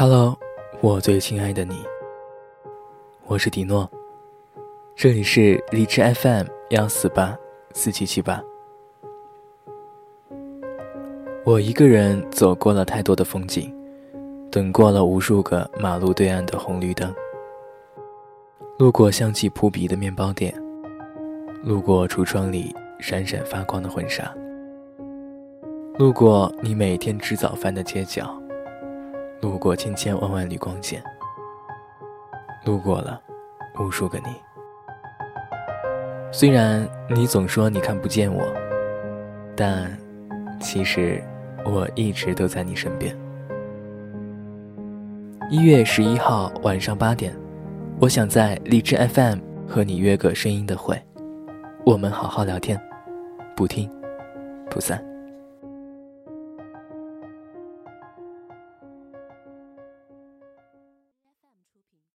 Hello，我最亲爱的你，我是迪诺，这里是荔枝 FM 幺四八四七七八。我一个人走过了太多的风景，等过了无数个马路对岸的红绿灯，路过香气扑鼻的面包店，路过橱窗里闪闪发光的婚纱，路过你每天吃早饭的街角。路过千千万万缕光线，路过了无数个你。虽然你总说你看不见我，但其实我一直都在你身边。一月十一号晚上八点，我想在荔枝 FM 和你约个声音的会，我们好好聊天，不听不散。